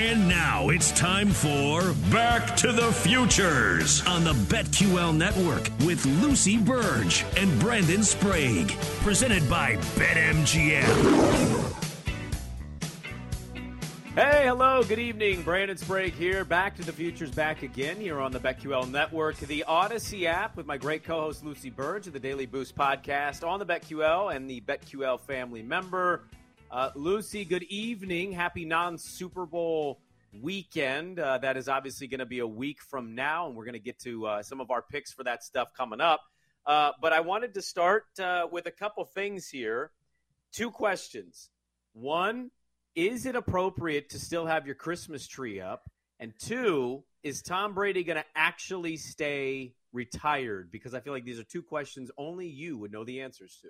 And now it's time for Back to the Futures on the BetQL Network with Lucy Burge and Brandon Sprague. Presented by BetMGM. Hey, hello, good evening. Brandon Sprague here. Back to the Futures, back again here on the BetQL Network, the Odyssey app with my great co host Lucy Burge of the Daily Boost podcast on the BetQL and the BetQL family member. Uh, Lucy, good evening. Happy non Super Bowl weekend. Uh, that is obviously going to be a week from now, and we're going to get to uh, some of our picks for that stuff coming up. Uh, but I wanted to start uh, with a couple things here. Two questions. One, is it appropriate to still have your Christmas tree up? And two, is Tom Brady going to actually stay retired? Because I feel like these are two questions only you would know the answers to.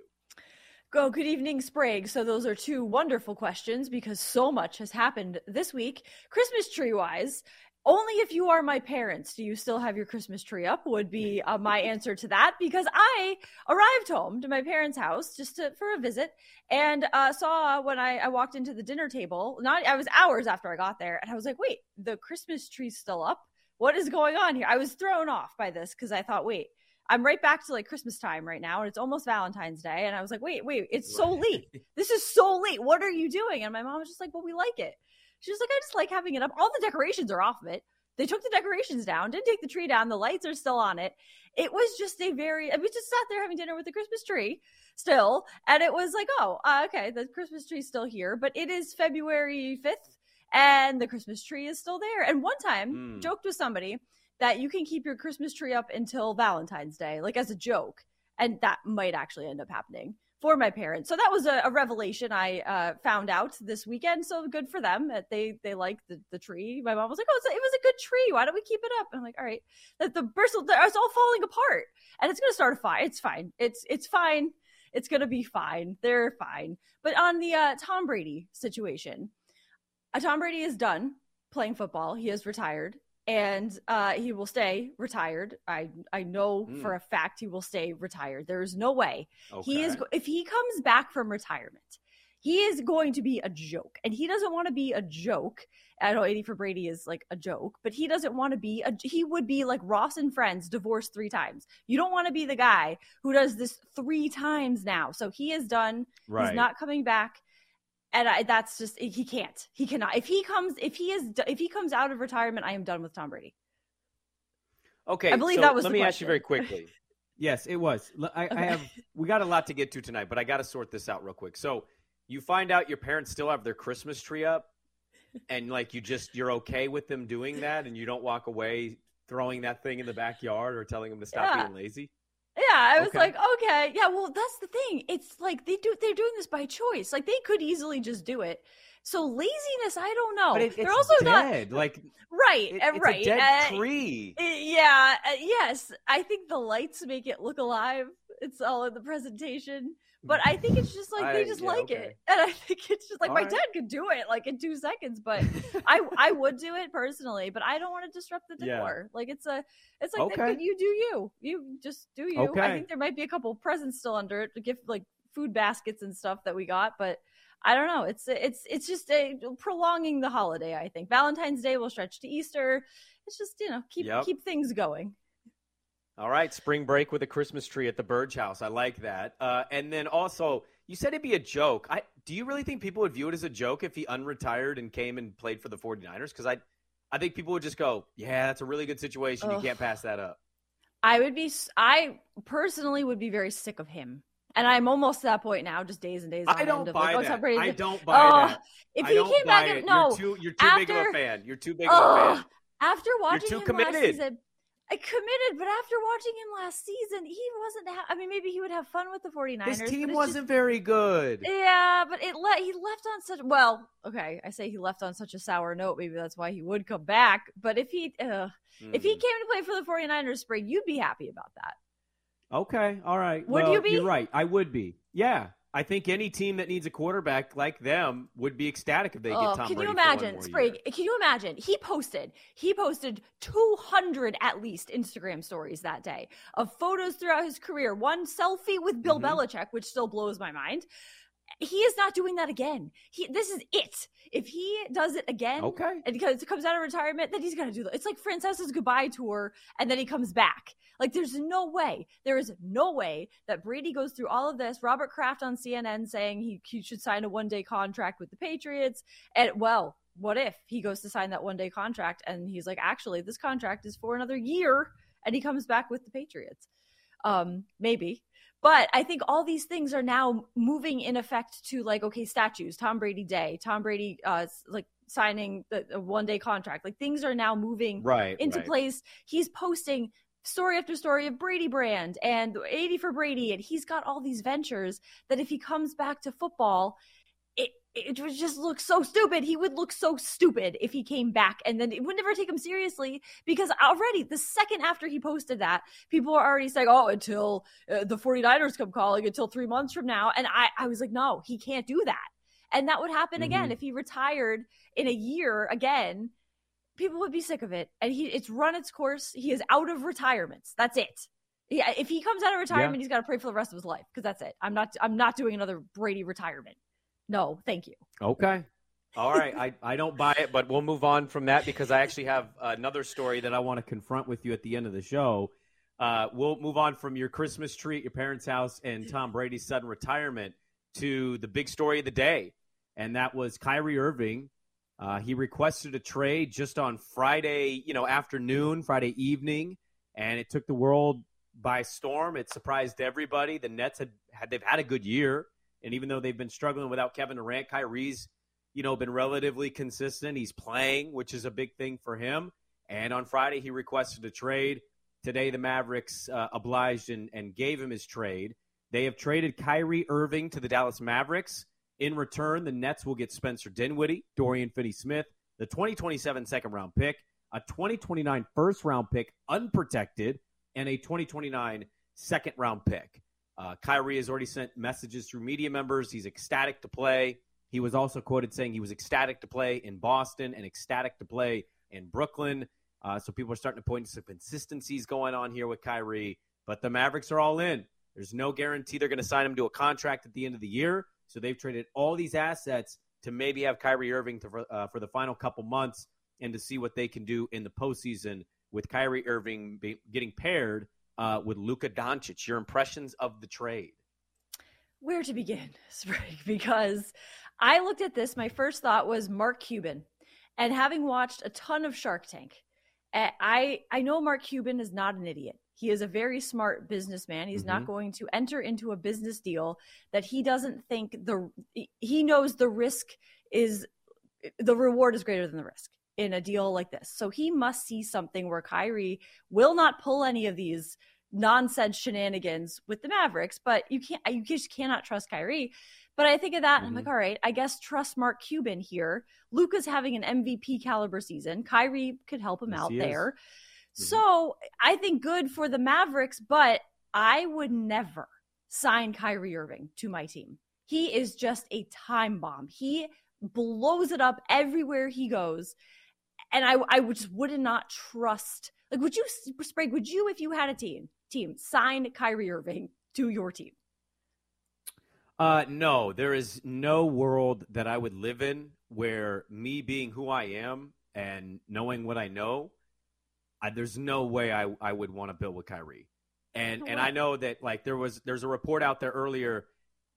Go, good evening, Sprague. So, those are two wonderful questions because so much has happened this week, Christmas tree wise. Only if you are my parents do you still have your Christmas tree up, would be uh, my answer to that. Because I arrived home to my parents' house just to, for a visit and uh, saw when I, I walked into the dinner table, not I was hours after I got there, and I was like, wait, the Christmas tree's still up? What is going on here? I was thrown off by this because I thought, wait, I'm right back to like Christmas time right now, and it's almost Valentine's Day. And I was like, wait, wait, it's so late. This is so late. What are you doing? And my mom was just like, well, we like it. She's like, I just like having it up. All the decorations are off of it. They took the decorations down, didn't take the tree down. The lights are still on it. It was just a very, I we just sat there having dinner with the Christmas tree still. And it was like, oh, uh, okay, the Christmas tree's still here, but it is February 5th and the Christmas tree is still there. And one time, mm. joked with somebody, that you can keep your Christmas tree up until Valentine's Day, like as a joke. And that might actually end up happening for my parents. So that was a, a revelation I uh, found out this weekend. So good for them that they they like the, the tree. My mom was like, "Oh, it was a good tree. Why don't we keep it up?" And I'm like, "All right." That the bristle, it's all falling apart, and it's gonna start a fire. It's fine. It's it's fine. It's gonna be fine. They're fine. But on the uh, Tom Brady situation, uh, Tom Brady is done playing football. He has retired and uh, he will stay retired. I I know mm. for a fact he will stay retired. There is no way okay. he is if he comes back from retirement, he is going to be a joke, and he doesn't want to be a joke. I know 80 for Brady is like a joke, but he doesn't want to be a. He would be like Ross and Friends, divorced three times. You don't want to be the guy who does this three times now. So he is done. Right. He's not coming back and I, that's just he can't. He cannot. If he comes if he is if he comes out of retirement i am done with tom brady. Okay i believe so that was let me question. ask you very quickly. Yes it was. I, okay. I, have we got a lot to get to tonight but i got to sort this out real quick. So you find out your parents still have their christmas tree up and like you just you're okay with them doing that and you don't walk away throwing that thing in the backyard or telling them to stop yeah. being lazy yeah, I was okay. like, okay, yeah. Well, that's the thing. It's like they do. They're doing this by choice. Like they could easily just do it. So laziness, I don't know. But it, they're also dead. Not, like right, it, it's right. A dead uh, tree. Yeah. Uh, yes, I think the lights make it look alive. It's all in the presentation. But I think it's just like I, they just yeah, like okay. it, and I think it's just like All my right. dad could do it like in two seconds, but I I would do it personally, but I don't want to disrupt the decor. Yeah. Like it's a it's like okay. you do you, you just do you. Okay. I think there might be a couple presents still under it to give like food baskets and stuff that we got, but I don't know. It's it's it's just a prolonging the holiday. I think Valentine's Day will stretch to Easter. It's just you know keep yep. keep things going. All right, spring break with a Christmas tree at the Burge House. I like that. Uh, and then also, you said it'd be a joke. I, do you really think people would view it as a joke if he unretired and came and played for the 49ers? Because I, I think people would just go, "Yeah, that's a really good situation. Ugh. You can't pass that up." I would be. I personally would be very sick of him. And I'm almost to that point now, just days and days. I don't buy like, that. I don't buy oh, that. If he came back, and, no, you're too, you're too after, big of a fan. You're too big of a fan. After watching you're too him committed. last season, I committed, but after watching him last season, he wasn't. Ha- I mean, maybe he would have fun with the 49ers. His team wasn't just, very good. Yeah, but it le- he left on such. Well, okay, I say he left on such a sour note. Maybe that's why he would come back. But if he uh, mm. if he hmm. came to play for the 49ers spring, you'd be happy about that. Okay, all right. Would well, you be? You're right. I would be. Yeah, I think any team that needs a quarterback like them would be ecstatic if they oh, get Tom can Brady. Can you imagine, Sprague? Can you imagine? He posted, he posted 200 at least Instagram stories that day of photos throughout his career. One selfie with Bill mm-hmm. Belichick, which still blows my mind. He is not doing that again. He this is it. If he does it again, okay, and because it comes out of retirement, then he's gonna do that. It's like Francesa's goodbye tour, and then he comes back. Like there's no way, there is no way that Brady goes through all of this. Robert Kraft on CNN saying he, he should sign a one day contract with the Patriots, and well, what if he goes to sign that one day contract and he's like, actually, this contract is for another year, and he comes back with the Patriots? Um, maybe but I think all these things are now moving in effect to like, okay, statues, Tom Brady Day, Tom Brady, uh, like signing the, one day contract. Like things are now moving right, into right. place. He's posting story after story of Brady brand and 80 for Brady. And he's got all these ventures that if he comes back to football, it would just look so stupid. He would look so stupid if he came back and then it would never take him seriously because already the second after he posted that, people are already saying, oh, until uh, the 49ers come calling, until three months from now. And I, I was like, no, he can't do that. And that would happen mm-hmm. again if he retired in a year again. People would be sick of it, and he it's run its course. He is out of retirements. That's it. Yeah, if he comes out of retirement, yeah. he's got to pray for the rest of his life because that's it. I'm not. I'm not doing another Brady retirement. No, thank you. Okay. All right. I, I don't buy it, but we'll move on from that because I actually have another story that I want to confront with you at the end of the show. Uh, we'll move on from your Christmas tree at your parents' house and Tom Brady's sudden retirement to the big story of the day. And that was Kyrie Irving. Uh, he requested a trade just on Friday, you know, afternoon, Friday evening, and it took the world by storm. It surprised everybody. The Nets had, had they've had a good year. And even though they've been struggling without Kevin Durant, Kyrie's, you know, been relatively consistent. He's playing, which is a big thing for him. And on Friday, he requested a trade. Today, the Mavericks uh, obliged and, and gave him his trade. They have traded Kyrie Irving to the Dallas Mavericks. In return, the Nets will get Spencer Dinwiddie, Dorian Finney Smith, the 2027 second round pick, a 2029 first round pick unprotected, and a 2029 second round pick. Uh, Kyrie has already sent messages through media members. He's ecstatic to play. He was also quoted saying he was ecstatic to play in Boston and ecstatic to play in Brooklyn. Uh, so people are starting to point to some consistencies going on here with Kyrie. But the Mavericks are all in. There's no guarantee they're going to sign him to a contract at the end of the year. So they've traded all these assets to maybe have Kyrie Irving to, uh, for the final couple months and to see what they can do in the postseason with Kyrie Irving be, getting paired uh, with Luka Doncic. Your impressions of the trade? Where to begin, Sprague? Because I looked at this. My first thought was Mark Cuban, and having watched a ton of Shark Tank, eh, I I know Mark Cuban is not an idiot. He is a very smart businessman. He's mm-hmm. not going to enter into a business deal that he doesn't think the he knows the risk is the reward is greater than the risk in a deal like this. So he must see something where Kyrie will not pull any of these nonsense shenanigans with the Mavericks, but you can't you just cannot trust Kyrie. But I think of that mm-hmm. I'm like, mm-hmm. all right, I guess trust Mark Cuban here. Luka's having an MVP caliber season. Kyrie could help him yes, out there. Mm-hmm. So I think good for the Mavericks, but I would never sign Kyrie Irving to my team. He is just a time bomb. He blows it up everywhere he goes and I I just would not trust. Like, would you, Sprague? Would you, if you had a team, team sign Kyrie Irving to your team? Uh, no, there is no world that I would live in where me being who I am and knowing what I know, I, there's no way I, I would want to build with Kyrie. And and I know that like there was there's a report out there earlier,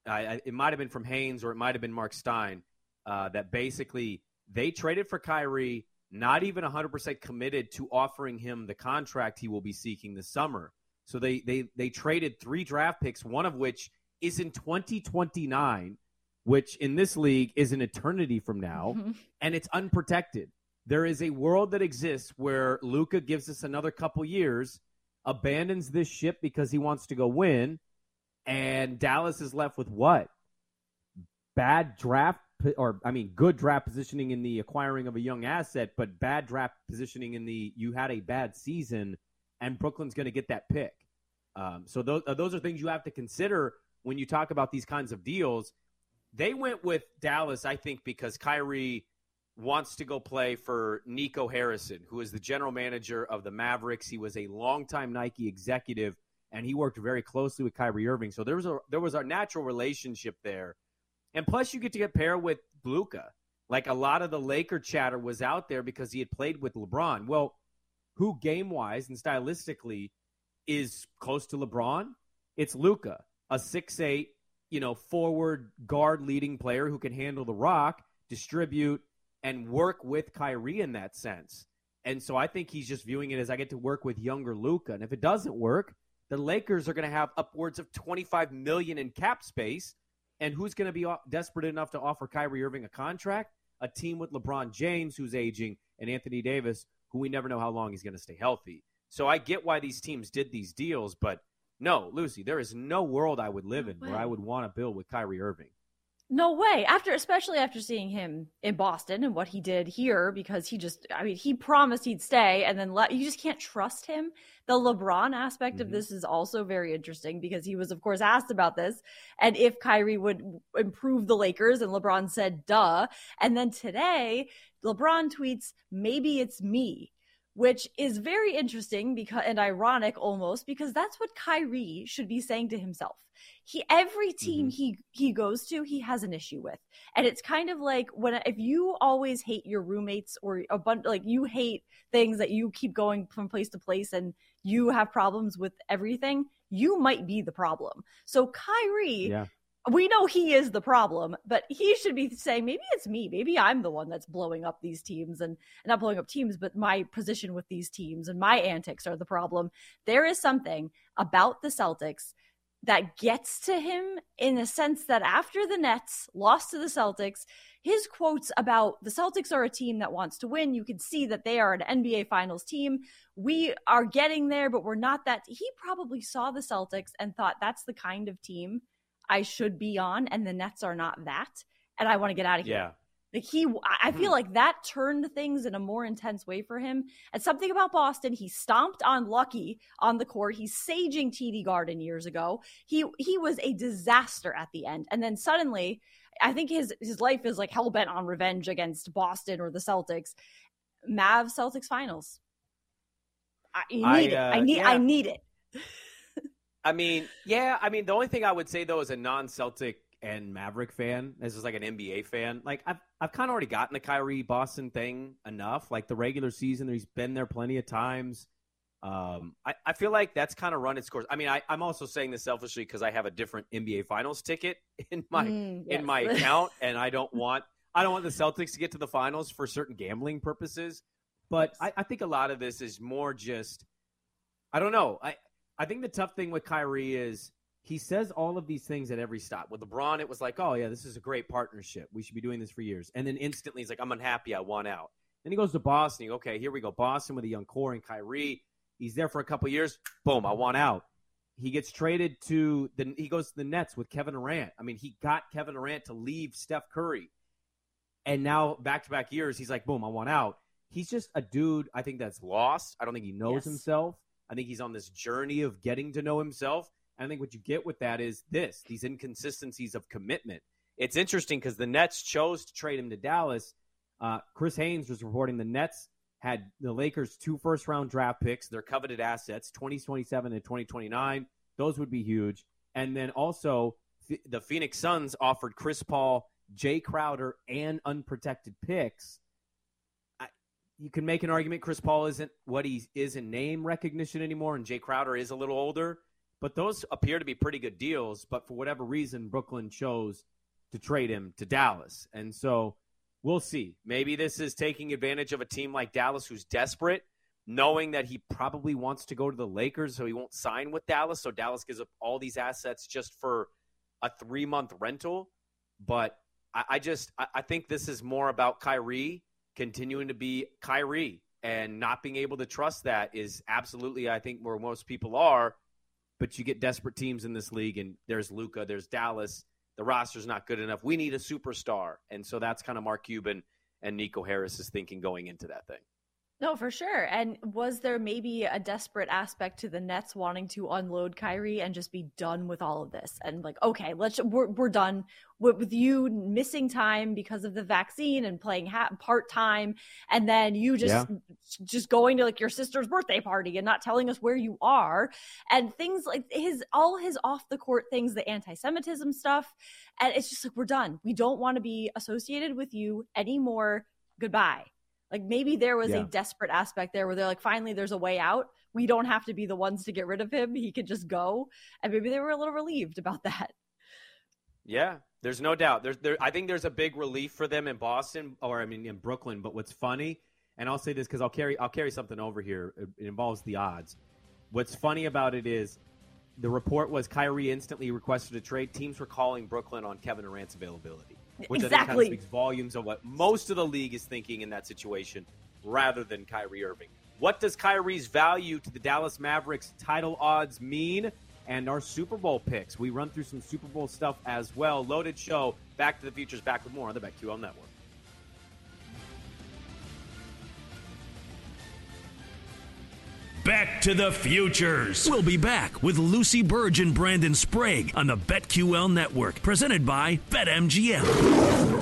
uh, it might have been from Haynes or it might have been Marc Stein, uh, that basically they traded for Kyrie not even 100% committed to offering him the contract he will be seeking this summer. So they they they traded three draft picks, one of which is in 2029, which in this league is an eternity from now, mm-hmm. and it's unprotected. There is a world that exists where Luka gives us another couple years, abandons this ship because he wants to go win, and Dallas is left with what? Bad draft or I mean, good draft positioning in the acquiring of a young asset, but bad draft positioning in the you had a bad season, and Brooklyn's going to get that pick. Um, so those uh, those are things you have to consider when you talk about these kinds of deals. They went with Dallas, I think, because Kyrie wants to go play for Nico Harrison, who is the general manager of the Mavericks. He was a longtime Nike executive, and he worked very closely with Kyrie Irving. So there was a there was a natural relationship there And plus, you get to get paired with Luka. Like a lot of the Laker chatter was out there because he had played with LeBron. Well, who game wise and stylistically is close to LeBron? It's Luka, a six eight, you know, forward guard leading player who can handle the rock, distribute, and work with Kyrie in that sense. And so I think he's just viewing it as I get to work with younger Luka. And if it doesn't work, the Lakers are going to have upwards of 25 million in cap space. And who's going to be desperate enough to offer Kyrie Irving a contract? a team with LeBron James, who's aging, and Anthony Davis, who we never know how long he's going to stay healthy. So I get why these teams did these deals, but no, Lucy, there is no world I would live in where I would want to build with Kyrie Irving. No way. After, especially after seeing him in Boston and what he did here, because he just, I mean, he promised he'd stay and then let, you just can't trust him. The LeBron aspect mm-hmm. of this is also very interesting because he was, of course, asked about this and if Kyrie would improve the Lakers, and LeBron said, duh. And then today, LeBron tweets, maybe it's me which is very interesting because and ironic almost because that's what Kyrie should be saying to himself. He every team mm-hmm. he he goes to, he has an issue with. And it's kind of like when if you always hate your roommates or a bunch like you hate things that you keep going from place to place and you have problems with everything, you might be the problem. So Kyrie yeah we know he is the problem, but he should be saying maybe it's me. Maybe I'm the one that's blowing up these teams and, and not blowing up teams, but my position with these teams and my antics are the problem. There is something about the Celtics that gets to him in the sense that after the Nets lost to the Celtics, his quotes about the Celtics are a team that wants to win. You can see that they are an NBA Finals team. We are getting there, but we're not that. He probably saw the Celtics and thought that's the kind of team I should be on, and the Nets are not that, and I want to get out of here. Yeah. Like he, I feel hmm. like that turned things in a more intense way for him. And something about Boston, he stomped on Lucky on the court. He's saging TD Garden years ago. He he was a disaster at the end, and then suddenly, I think his his life is like hell bent on revenge against Boston or the Celtics. Mavs Celtics finals. I need I, uh, it. I need. Yeah. I need it. I mean, yeah. I mean, the only thing I would say though, as a non-Celtic and Maverick fan, this is like an NBA fan, like I've I've kind of already gotten the Kyrie Boston thing enough. Like the regular season, he's been there plenty of times. Um, I, I feel like that's kind of run its course. I mean, I, I'm also saying this selfishly because I have a different NBA Finals ticket in my mm, yes. in my account, and I don't want I don't want the Celtics to get to the finals for certain gambling purposes. But I, I think a lot of this is more just I don't know. I I think the tough thing with Kyrie is he says all of these things at every stop. With LeBron, it was like, oh, yeah, this is a great partnership. We should be doing this for years. And then instantly he's like, I'm unhappy. I want out. Then he goes to Boston. Go, okay, here we go. Boston with a young core and Kyrie. He's there for a couple years. Boom, I want out. He gets traded to the he goes to the Nets with Kevin Durant. I mean, he got Kevin Durant to leave Steph Curry. And now back to back years, he's like, boom, I want out. He's just a dude, I think, that's lost. I don't think he knows yes. himself. I think he's on this journey of getting to know himself. I think what you get with that is this these inconsistencies of commitment. It's interesting because the Nets chose to trade him to Dallas. Uh, Chris Haynes was reporting the Nets had the Lakers two first round draft picks, their coveted assets, 2027 and 2029. Those would be huge. And then also, the Phoenix Suns offered Chris Paul, Jae Crowder, and unprotected picks you can make an argument Chris Paul isn't what he is in name recognition anymore, and Jae Crowder is a little older. But those appear to be pretty good deals. But for whatever reason, Brooklyn chose to trade him to Dallas. And so we'll see. Maybe this is taking advantage of a team like Dallas who's desperate, knowing that he probably wants to go to the Lakers, so he won't sign with Dallas. So Dallas gives up all these assets just for a three month rental. But I, I just I, I think this is more about Kyrie continuing to be Kyrie and not being able to trust that is absolutely, I think, where most people are. But you get desperate teams in this league, and there's Luka, there's Dallas. The roster's not good enough. We need a superstar, and so that's kind of Mark Cuban and Nico Harris is thinking going into that thing. No, for sure. And was there maybe a desperate aspect to the Nets wanting to unload Kyrie and just be done with all of this? And like, okay, let's we're we're done with, with you missing time because of the vaccine and playing ha- part time, and then you just yeah. just going to like your sister's birthday party and not telling us where you are, and things like his all his off the court things, the anti Semitism stuff, and it's just like we're done. We don't want to be associated with you anymore. Goodbye like maybe there was yeah. a desperate aspect there where they're like, finally, there's a way out. We don't have to be the ones to get rid of him. He could just go. And maybe they were a little relieved about that. Yeah, there's no doubt. There's there. I think there's a big relief for them in Boston, or I mean in Brooklyn. But what's funny, and I'll say this because I'll carry I'll carry something over here. It, it involves the odds. What's funny about it is the report was Kyrie instantly requested a trade. Teams were calling Brooklyn on Kevin Durant's availability which exactly. I think kind of speaks volumes of what most of the league is thinking in that situation, rather than Kyrie Irving. What does Kyrie's value to the Dallas Mavericks title odds mean? And our Super Bowl picks. We run through some Super Bowl stuff as well. Loaded show. Back to the Futures. Back with more on the BetQL Network. Back to the Futures. We'll be back with Lucy Burge and Brandon Sprague on the BetQL Network, presented by BetMGM.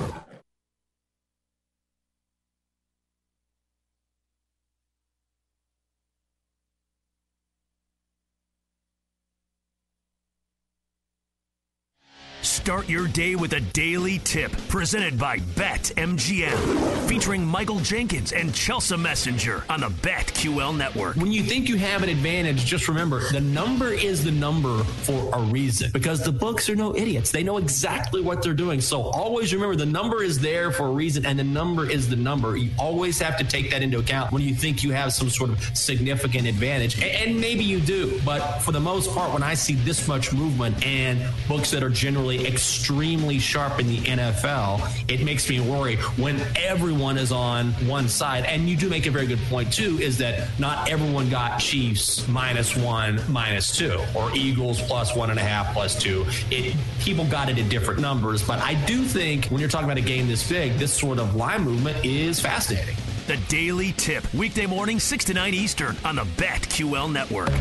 Start your day with a daily tip presented by BetMGM, featuring Michael Jenkins and Chelsea Messenger on the BetQL network. When you think you have an advantage, just remember the number is the number for a reason because the books are no idiots. They know exactly what they're doing. So always remember the number is there for a reason and the number is the number. You always have to take that into account when you think you have some sort of significant advantage. And maybe you do, but for the most part, when I see this much movement and books that are generally extremely sharp in the NFL, it makes me worry when everyone is on one side. And you do make a very good point, too, is that not everyone got Chiefs minus one, minus two, or Eagles plus one and a half, plus two. It, people got it in different numbers. But I do think when you're talking about a game this big, this sort of line movement is fascinating. The Daily Tip, weekday morning, 6 to 9 Eastern on the BetQL Network.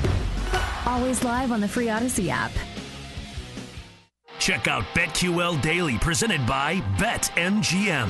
Always live on the free Odyssey app. Check out BetQL Daily presented by BetMGM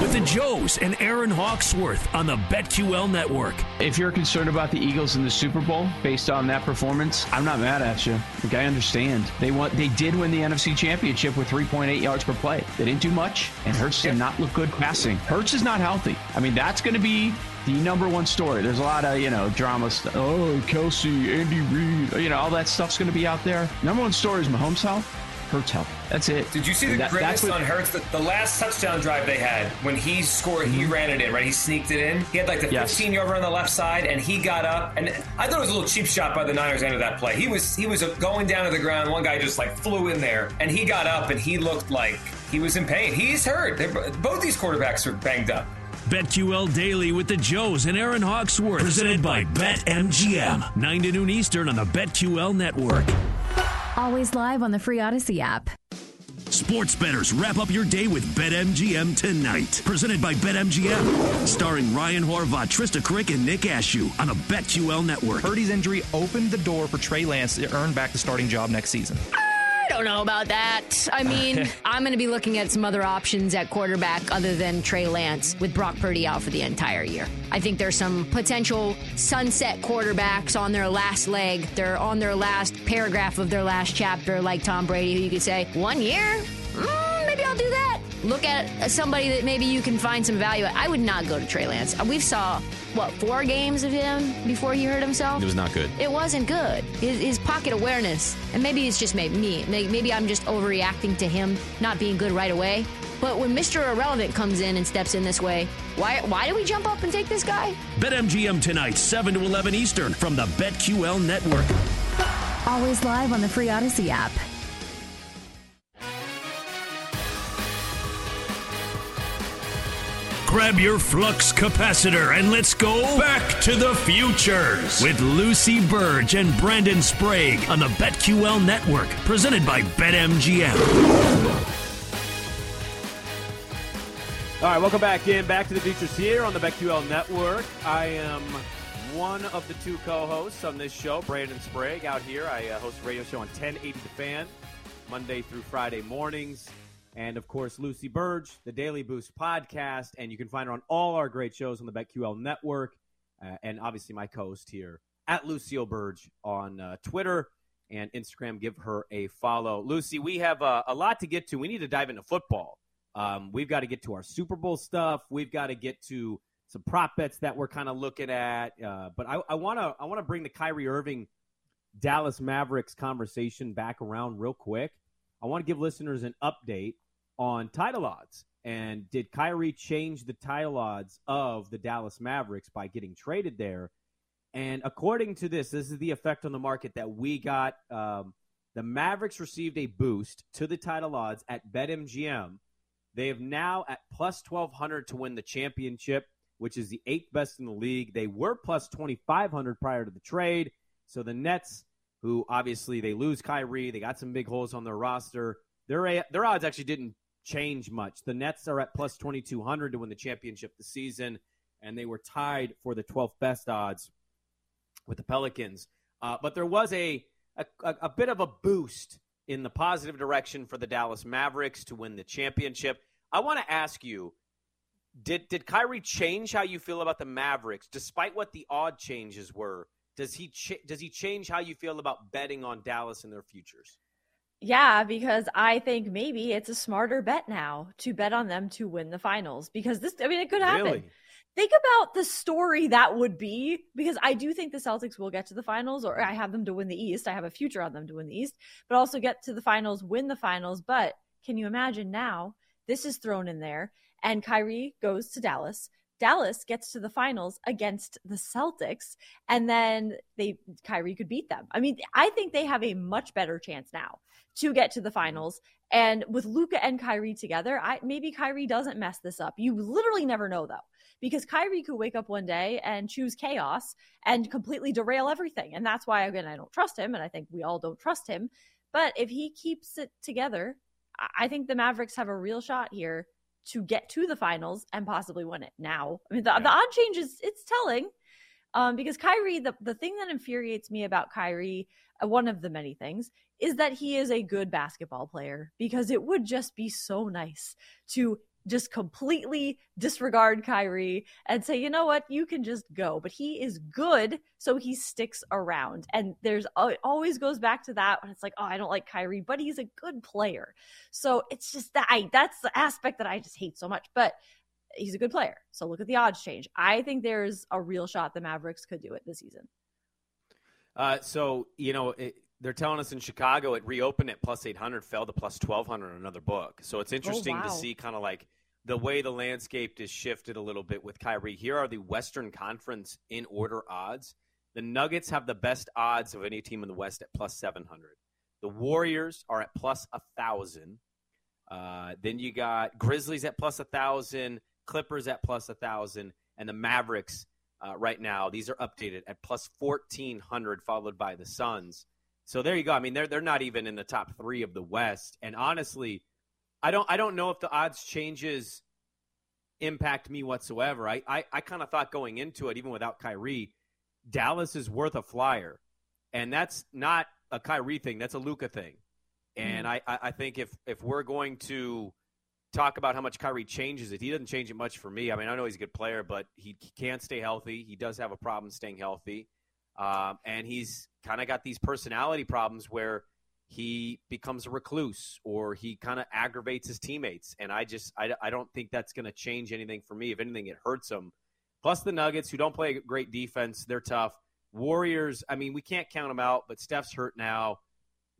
with the Joes and Erin Hawksworth on the BetQL network. If you're concerned about the Eagles in the Super Bowl based on that performance, I'm not mad at you. Like I understand. They want they did win the NFC championship with 3.8 yards per play. They didn't do much, and Hurts did not look good passing. Hurts is not healthy. I mean, that's going to be the number one story. There's a lot of, you know, drama stuff. Oh, Kelce, Andy Reid, you know, all that stuff's going to be out there. Number one story is Mahomes' health. Hurts help. That's it. Did you see the that, grimace what, on Hurts? The, the, last touchdown drive they had when he scored, mm-hmm. he ran it in, right? He sneaked it in. He had like the 15 yes. yard on the left side, and he got up. And I thought it was a little cheap shot by the Niners end of that play. He was he was going down to the ground. One guy just like flew in there, and he got up, and he looked like he was in pain. He's hurt. They're, both these quarterbacks are banged up. BetQL Daily with the Joes and Erin Hawksworth. Presented by BetMGM. 9 to noon Eastern on the BetQL network. Always live on the free Odyssey app. Sports betters wrap up your day with BetMGM tonight. Presented by BetMGM. Starring Ryan Horvath, Trysta Krick, and Nick Ashooh on the BetQL network. Purdy's injury opened the door for Trey Lance to earn back the starting job next season. I don't know about that. I mean, I'm going to be looking at some other options at quarterback other than Trey Lance with Brock Purdy out for the entire year. I think there's some potential sunset quarterbacks on their last leg. They're on their last paragraph of their last chapter, like Tom Brady, who you could say, one year? Mm, maybe I'll do that look at somebody that maybe you can find some value at. I would not go to Trey Lance. Uh, we saw what four games of him before he hurt himself. It was not good. It wasn't good. His, his pocket awareness, and maybe it's just maybe me. Maybe I'm just overreacting to him not being good right away. But when Mr. Irrelevant comes in and steps in this way, why why do we jump up and take this guy? BetMGM tonight, 7 to 11 Eastern from the BetQL network. Always live on the free Odyssey app. Grab your flux capacitor and let's go back to the futures with Lucy Burge and Brandon Sprague on the BetQL network, presented by BetMGM. All right, welcome back in. Back to the features here on the BetQL Network. I am one of the two co-hosts on this show, Brandon Sprague, out here. I uh, host a radio show on 1080 The Fan, Monday through Friday mornings. And, of course, Lucy Burge, the Daily Boost podcast. And you can find her on all our great shows on the BetQL Network. Uh, and obviously my co-host here at Lucille Burge on uh, Twitter and Instagram. Give her a follow. Lucy, we have uh, a lot to get to. We need to dive into football. Um, we've got to get to our Super Bowl stuff. We've got to get to some prop bets that we're kind of looking at. Uh, but I want to I want to bring the Kyrie Irving Dallas Mavericks conversation back around real quick. I want to give listeners an update on title odds. And did Kyrie change the title odds of the Dallas Mavericks by getting traded there? And according to this, this is the effect on the market that we got. Um, the Mavericks received a boost to the title odds at BetMGM they have now at plus 1200 to win the championship, which is the eighth best in the league. They were plus 2500 prior to the trade. So the Nets, who obviously they lose Kyrie, they got some big holes on their roster. Their their odds actually didn't change much. The Nets are at plus 2200 to win the championship this season, and they were tied for the 12th best odds with the Pelicans. Uh, but there was a, a a bit of a boost in the positive direction for the Dallas Mavericks to win the championship. I want to ask you did did Kyrie change how you feel about the Mavericks despite what the odd changes were? Does he ch- does he change how you feel about betting on Dallas and their futures? Yeah, because I think maybe it's a smarter bet now to bet on them to win the finals because this I mean it could happen. Really? think about the story that would be because I do think the Celtics will get to the finals, or I have them to win the East. I have a future on them to win the East, but also get to the finals, win the finals. But can you imagine now this is thrown in there and Kyrie goes to Dallas? Dallas gets to the finals against the Celtics, and then they Kyrie could beat them. I mean, I think they have a much better chance now to get to the mm-hmm. finals. And with Luka and Kyrie together, I maybe Kyrie doesn't mess this up. You literally never know though because Kyrie could wake up one day and choose chaos and completely derail everything. And that's why, again, I don't trust him. And I think we all don't trust him. But if he keeps it together, I think the Mavericks have a real shot here to get to the finals and possibly win it now. I mean, the, yeah. the odd change is it's telling. Um, because Kyrie, the, the thing that infuriates me about Kyrie, uh, one of the many things, is that he is a good basketball player because it would just be so nice to just completely disregard Kyrie and say, you know what, you can just go. But he is good, so he sticks around. And there's it always goes back to that when it's like, oh, I don't like Kyrie, but he's a good player. So it's just that I that's the aspect that I just hate so much. But he's a good player. So look at the odds change. I think there's a real shot the Mavericks could do it this season. Uh, so you know. It, they're telling us in Chicago it reopened at plus 800, fell to plus 1200 on another book. So it's interesting oh, wow. to see kind of like the way the landscape is shifted a little bit with Kyrie. Here are the Western Conference in order odds. The Nuggets have the best odds of any team in the West at plus 700. The Warriors are at plus 1,000. Uh, then you got Grizzlies at plus 1,000, Clippers at plus 1,000, and the Mavericks uh, right now, these are updated at plus 1,400, followed by the Suns so there you go. I mean, they're they're not even in the top three of the West. And honestly, I don't I don't know if the odds changes impact me whatsoever. I I, I kind of thought going into it, even without Kyrie, Dallas is worth a flyer, and that's not a Kyrie thing. That's a Luka thing. And mm. I I think if if we're going to talk about how much Kyrie changes it, he doesn't change it much for me. I mean, I know he's a good player, but he, he can't stay healthy. He does have a problem staying healthy. Um, and he's kind of got these personality problems where he becomes a recluse or he kind of aggravates his teammates. And I just, I, I don't think that's going to change anything for me. If anything, it hurts him. Plus the Nuggets, who don't play a great defense, they're tough. Warriors, I mean, we can't count them out, but Steph's hurt now.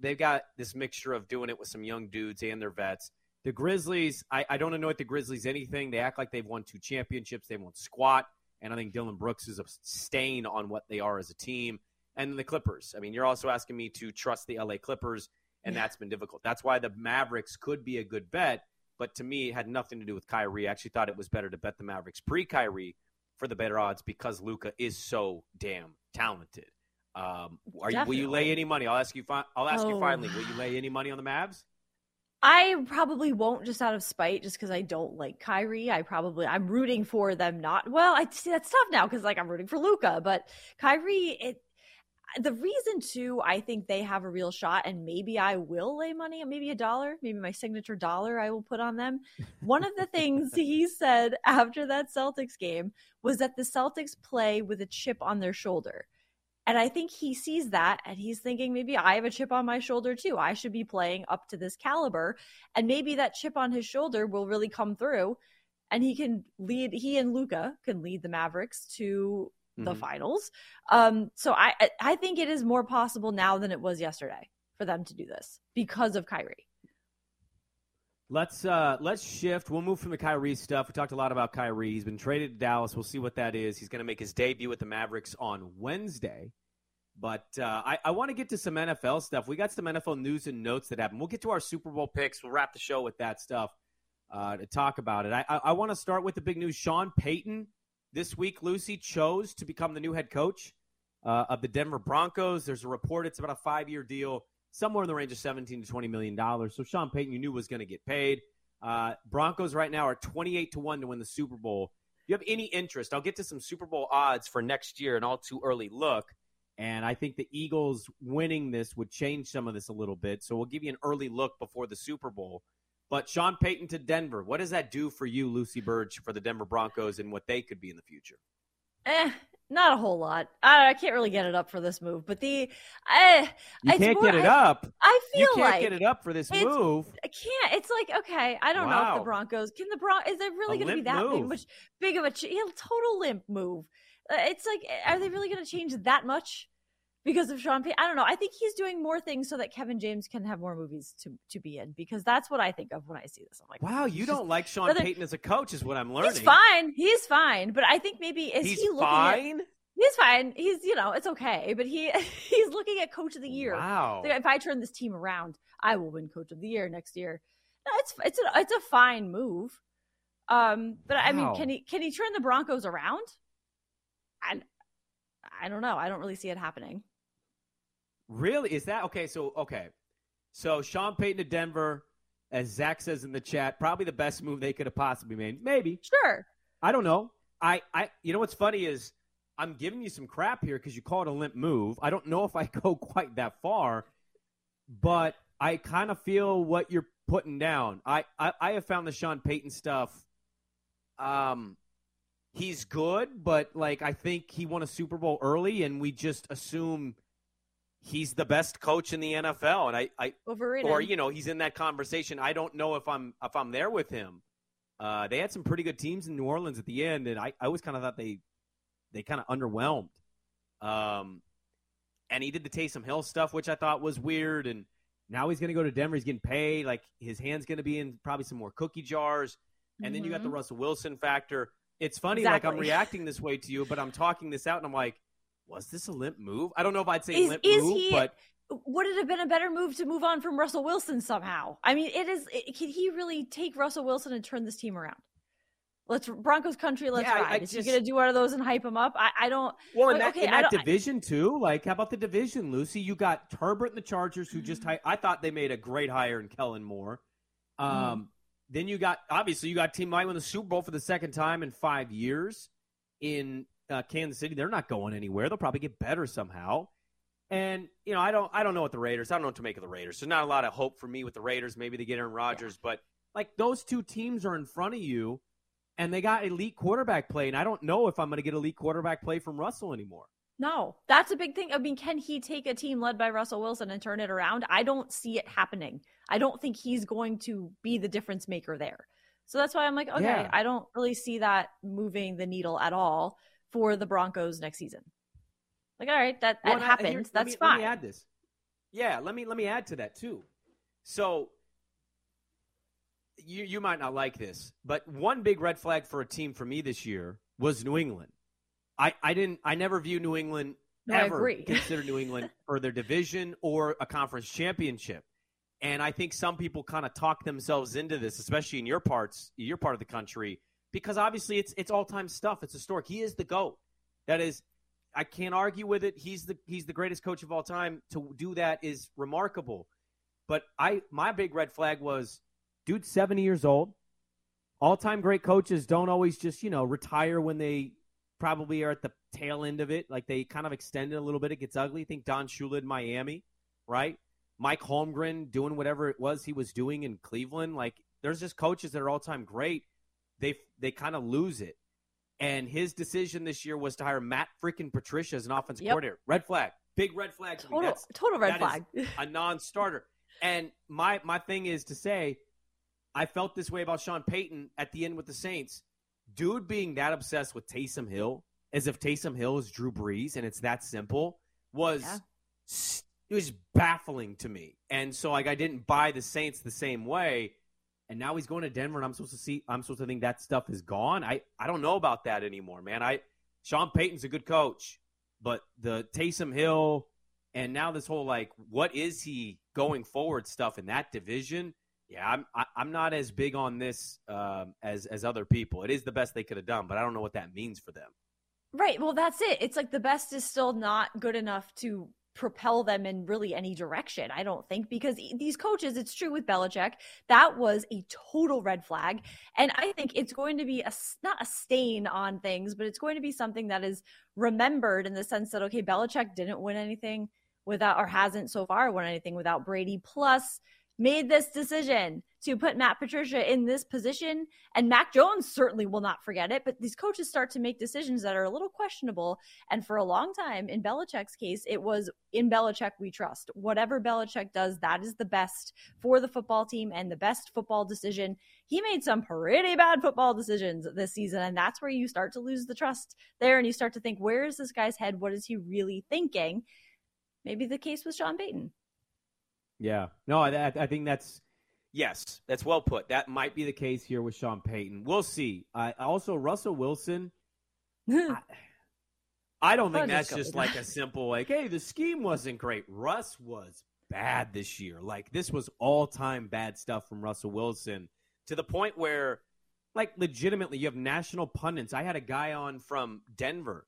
They've got this mixture of doing it with some young dudes and their vets. The Grizzlies, I, I don't annoy the Grizzlies anything. They act like they've won two championships. They won't squat. And I think Dillon Brooks is a stain on what they are as a team. And the Clippers. I mean, you're also asking me to trust the LA Clippers, and yeah. that's been difficult. That's why the Mavericks could be a good bet. But to me, it had nothing to do with Kyrie. I actually thought it was better to bet the Mavericks pre Kyrie for the better odds because Luka is so damn talented. Um, are you, will you lay any money? I'll ask you. Fi- I'll ask oh. you finally. Will you lay any money on the Mavs? I probably won't just out of spite, just because I don't like Kyrie. I probably I'm rooting for them not. Well, I see that's tough now because like I'm rooting for Luka, but Kyrie. It the reason too, I think they have a real shot, and maybe I will lay money, maybe a dollar, maybe my signature dollar I will put on them. One of the things he said after that Celtics game was that the Celtics play with a chip on their shoulder. And I think he sees that and he's thinking maybe I have a chip on my shoulder too. I should be playing up to this caliber. And maybe that chip on his shoulder will really come through and he can lead, he and Luka can lead the Mavericks to the mm-hmm. finals. Um, so I, I think it is more possible now than it was yesterday for them to do this because of Kyrie. Let's uh, let's shift. We'll move from the Kyrie stuff. We talked a lot about Kyrie. He's been traded to Dallas. We'll see what that is. He's going to make his debut with the Mavericks on Wednesday. But uh, I, I want to get to some NFL stuff. We got some NFL news and notes that happen. We'll get to our Super Bowl picks. We'll wrap the show with that stuff uh, to talk about it. I, I, I want to start with the big news. Sean Payton this week, Lucy chose to become the new head coach uh, of the Denver Broncos. There's a report it's about a five year deal somewhere in the range of 17 to 20 million dollars. So Sean Payton, you knew was going to get paid. Uh, Broncos right now are 28 to one to win the Super Bowl. You have any interest, I'll get to some Super Bowl odds for next year, an all too early look. And I think the Eagles winning this would change some of this a little bit. So we'll give you an early look before the Super Bowl. But Sean Payton to Denver, what does that do for you, Lucy Burge, for the Denver Broncos and what they could be in the future? Eh, not a whole lot. I, I, can't really get it up for this move, but the I you can't more, get it I, up. I feel you can't like get it up for this move. I can't. It's like okay, I don't wow. know if the Broncos can the Bron is it really going to be that move. big much big of a ch- total limp move? Uh, it's like are they really going to change that much? Because of Sean Payton. I don't know. I think he's doing more things so that Kevin James can have more movies to, to be in because that's what I think of when I see this. I'm like, wow, you don't like Sean Payton as a coach, is what I'm learning. He's fine. He's fine. But I think maybe is he's he looking fine? At, He's fine. He's you know it's okay, but he he's looking at coach of the year. Wow! If I turn this team around, I will win coach of the year next year. No, it's it's a it's a fine move. Um, but wow. I mean, can he can he turn the Broncos around? I I don't know. I don't really see it happening. Really? Is that okay? So okay, so Sean Payton to Denver, as Zach says in the chat, probably the best move they could have possibly made. Maybe. Sure. I don't know. I I you know what's funny is I'm giving you some crap here because you call it a limp move. I don't know if I go quite that far, but I kind of feel what you're putting down. I, I I have found the Sean Payton stuff. Um, he's good, but like I think he won a Super Bowl early, and we just assume he's the best coach in the NFL, and I, I Overrated. or you know he's in that conversation. I don't know if I'm if I'm there with him. Uh, they had some pretty good teams in New Orleans at the end, and I, I always kind of thought they they kind of underwhelmed. Um, and he did the Taysom Hill stuff, which I thought was weird. And now he's going to go to Denver. He's getting paid. Like his hand's going to be in probably some more cookie jars. And mm-hmm. then you got the mm-hmm. Russell Wilson factor. It's funny, exactly. like I'm reacting this way to you, but I'm talking this out, and I'm like, was this a limp move? I don't know if I'd say is, limp is move, he, but would it have been a better move to move on from Russell Wilson somehow? I mean, it is. It, can he really take Russell Wilson and turn this team around? Let's Broncos country. Let's yeah, ride. I, I just, is he going to do one of those and hype him up? I, I don't. Well, in that, okay, in that division too. Like, how about the division, Lucy? You got Herbert and the Chargers, who just mm-hmm. I thought they made a great hire in Kellen Moore. Um, mm. Then you got obviously you got team might win the Super Bowl for the second time in five years in uh, Kansas City. They're not going anywhere. They'll probably get better somehow. And you know, I don't, I don't know what the Raiders. I don't know what to make of the Raiders. There's not a lot of hope for me with the Raiders. Maybe they get Aaron Rodgers, yeah. but like those two teams are in front of you, and they got elite quarterback play. And I don't know if I'm going to get elite quarterback play from Russell anymore. No, that's a big thing. I mean, can he take a team led by Russell Wilson and turn it around? I don't see it happening. I don't think he's going to be the difference maker there. So that's why I'm like, okay, yeah. I don't really see that moving the needle at all for the Broncos next season. Like, all right, that, well, that happens. Here, That's me, fine. Let me add this. Yeah, let me let me add to that too. So you you might not like this, but one big red flag for a team for me this year was New England. I, I didn't I never view New England no, ever consider New England for their division or a conference championship. And I think some people kind of talk themselves into this, especially in your parts, your part of the country, because obviously it's it's all time stuff. It's historic. He is the goat. That is, I can't argue with it. He's the he's the greatest coach of all time. To do that is remarkable. But I my big red flag was, dude, seventy years old. All time great coaches don't always just you know retire when they probably are at the tail end of it. Like they kind of extend it a little bit. It gets ugly. Think Don Shula in Miami, right? Mike Holmgren doing whatever it was he was doing in Cleveland. Like there's just coaches that are all time great. They they kind of lose it. And his decision this year was to hire Matt freaking Patricia as an offensive yep. coordinator. Red flag. Big red flag. To total, total red flag. a non-starter. And my my thing is to say, I felt this way about Sean Payton at the end with the Saints. Dude being that obsessed with Taysom Hill, as if Taysom Hill is Drew Brees, and it's that simple, was yeah. it was baffling to me. And so like I didn't buy the Saints the same way and now he's going to Denver, and I'm supposed to see. I'm supposed to think that stuff is gone. I I don't know about that anymore, man. I Sean Payton's a good coach, but the Taysom Hill and now this whole like, what is he going forward stuff in that division? Yeah, I'm I, am i am not as big on this um, as as other people. It is the best they could have done, but I don't know what that means for them. Right. Well, that's it. It's like the best is still not good enough to propel them in really any direction. I don't think because these coaches, it's true with Belichick, that was a total red flag, and I think it's going to be a not a stain on things, but it's going to be something that is remembered in the sense that okay, Belichick didn't win anything without or hasn't so far won anything without Brady. Plus, made this decision to put Matt Patricia in this position. And Mac Jones certainly will not forget it. But these coaches start to make decisions that are a little questionable. And for a long time, in Belichick's case, it was in Belichick we trust. Whatever Belichick does, that is the best for the football team and the best football decision. He made some pretty bad football decisions this season. And that's where you start to lose the trust there. And you start to think, where is this guy's head? What is he really thinking? Maybe the case with Sean Payton. Yeah. No, I, I think that's yes, that's well put. That might be the case here with Sean Payton. We'll see. Uh, also, Russell Wilson. I, I, don't think that's just like a simple like, hey, the scheme wasn't great. Russ was bad this year. Like this was all time bad stuff from Russell Wilson to the point where, like, legitimately, you have national pundits. I had a guy on from Denver,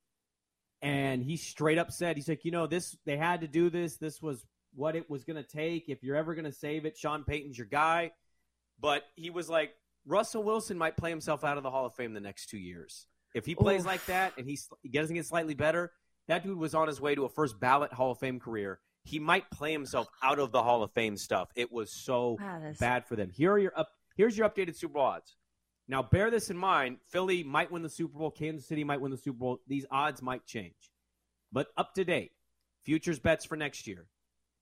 and he straight up said, he's like, you know, this they had to do this. This was what it was going to take. If you're ever going to save it, Sean Payton's your guy. But he was like, Russell Wilson might play himself out of the Hall of Fame the next two years. If he plays Oof. like that and he, he doesn't get slightly better, that dude was on his way to a first ballot Hall of Fame career. He might play himself out of the Hall of Fame stuff. It was so bad for them. Here are your up. Here's your updated Super Bowl odds. Now, bear this in mind: Philly might win the Super Bowl. Kansas City might win the Super Bowl. These odds might change, but up to date, futures bets for next year: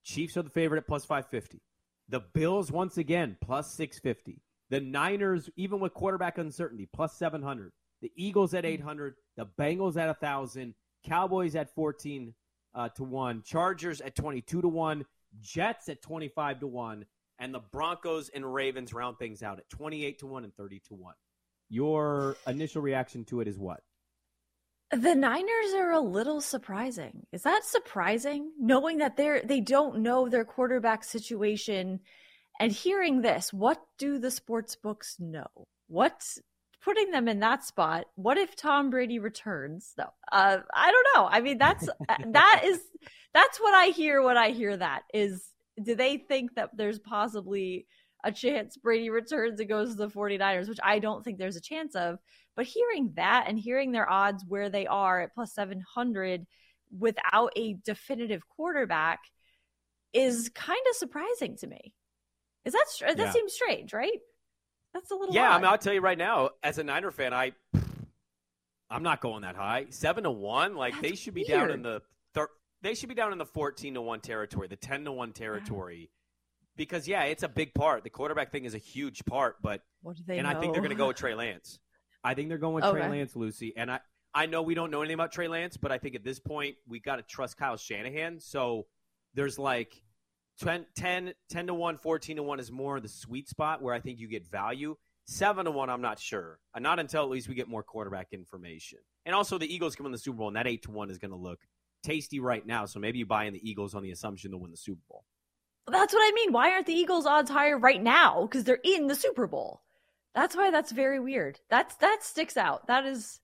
Chiefs are the favorite at plus 550. The Bills, once again, plus 650. The Niners, even with quarterback uncertainty, plus 700. The Eagles at 800. The Bengals at 1,000. Cowboys at 14 uh, to 1. Chargers at 22 to 1. Jets at 25 to 1. And the Broncos and Ravens round things out at 28 to 1 and 30 to 1. Your initial reaction to it is what? The Niners are a little surprising. Is that surprising? Knowing that they're they don't know their quarterback situation and hearing this, what do the sports books know? What's putting them in that spot? What if Tom Brady returns? No. Uh, I don't know. I mean that's that is that's what I hear when I hear that is do they think that there's possibly a chance Brady returns and goes to the 49ers, which I don't think there's a chance of. But hearing that and hearing their odds where they are at plus 700 without a definitive quarterback is kind of surprising to me. Is that that yeah. seems strange, right? That's a little yeah. Odd. I mean, I'll tell you right now, as a Niner fan, I I'm not going that high. Seven to one, like That's they should be weird. down in the thir- they should be down in the fourteen to one territory, the ten to one territory. Because yeah, it's a big part. The quarterback thing is a huge part, but what do they and know? I think they're going to go with Trey Lance. I think they're going with okay. Trey Lance, Lucy. And I, I know we don't know anything about Trey Lance, but I think at this point we got to trust Kyle Shanahan. So there's like 10, 10, 10 to 1, 14 to 1 is more the sweet spot where I think you get value. 7 to 1, I'm not sure. Uh, not until at least we get more quarterback information. And also the Eagles come in the Super Bowl, and that 8 to 1 is going to look tasty right now. So maybe you buy in the Eagles on the assumption they'll win the Super Bowl. That's what I mean. Why aren't the Eagles odds higher right now? Because they're in the Super Bowl. That's why that's very weird. That's that sticks out. That is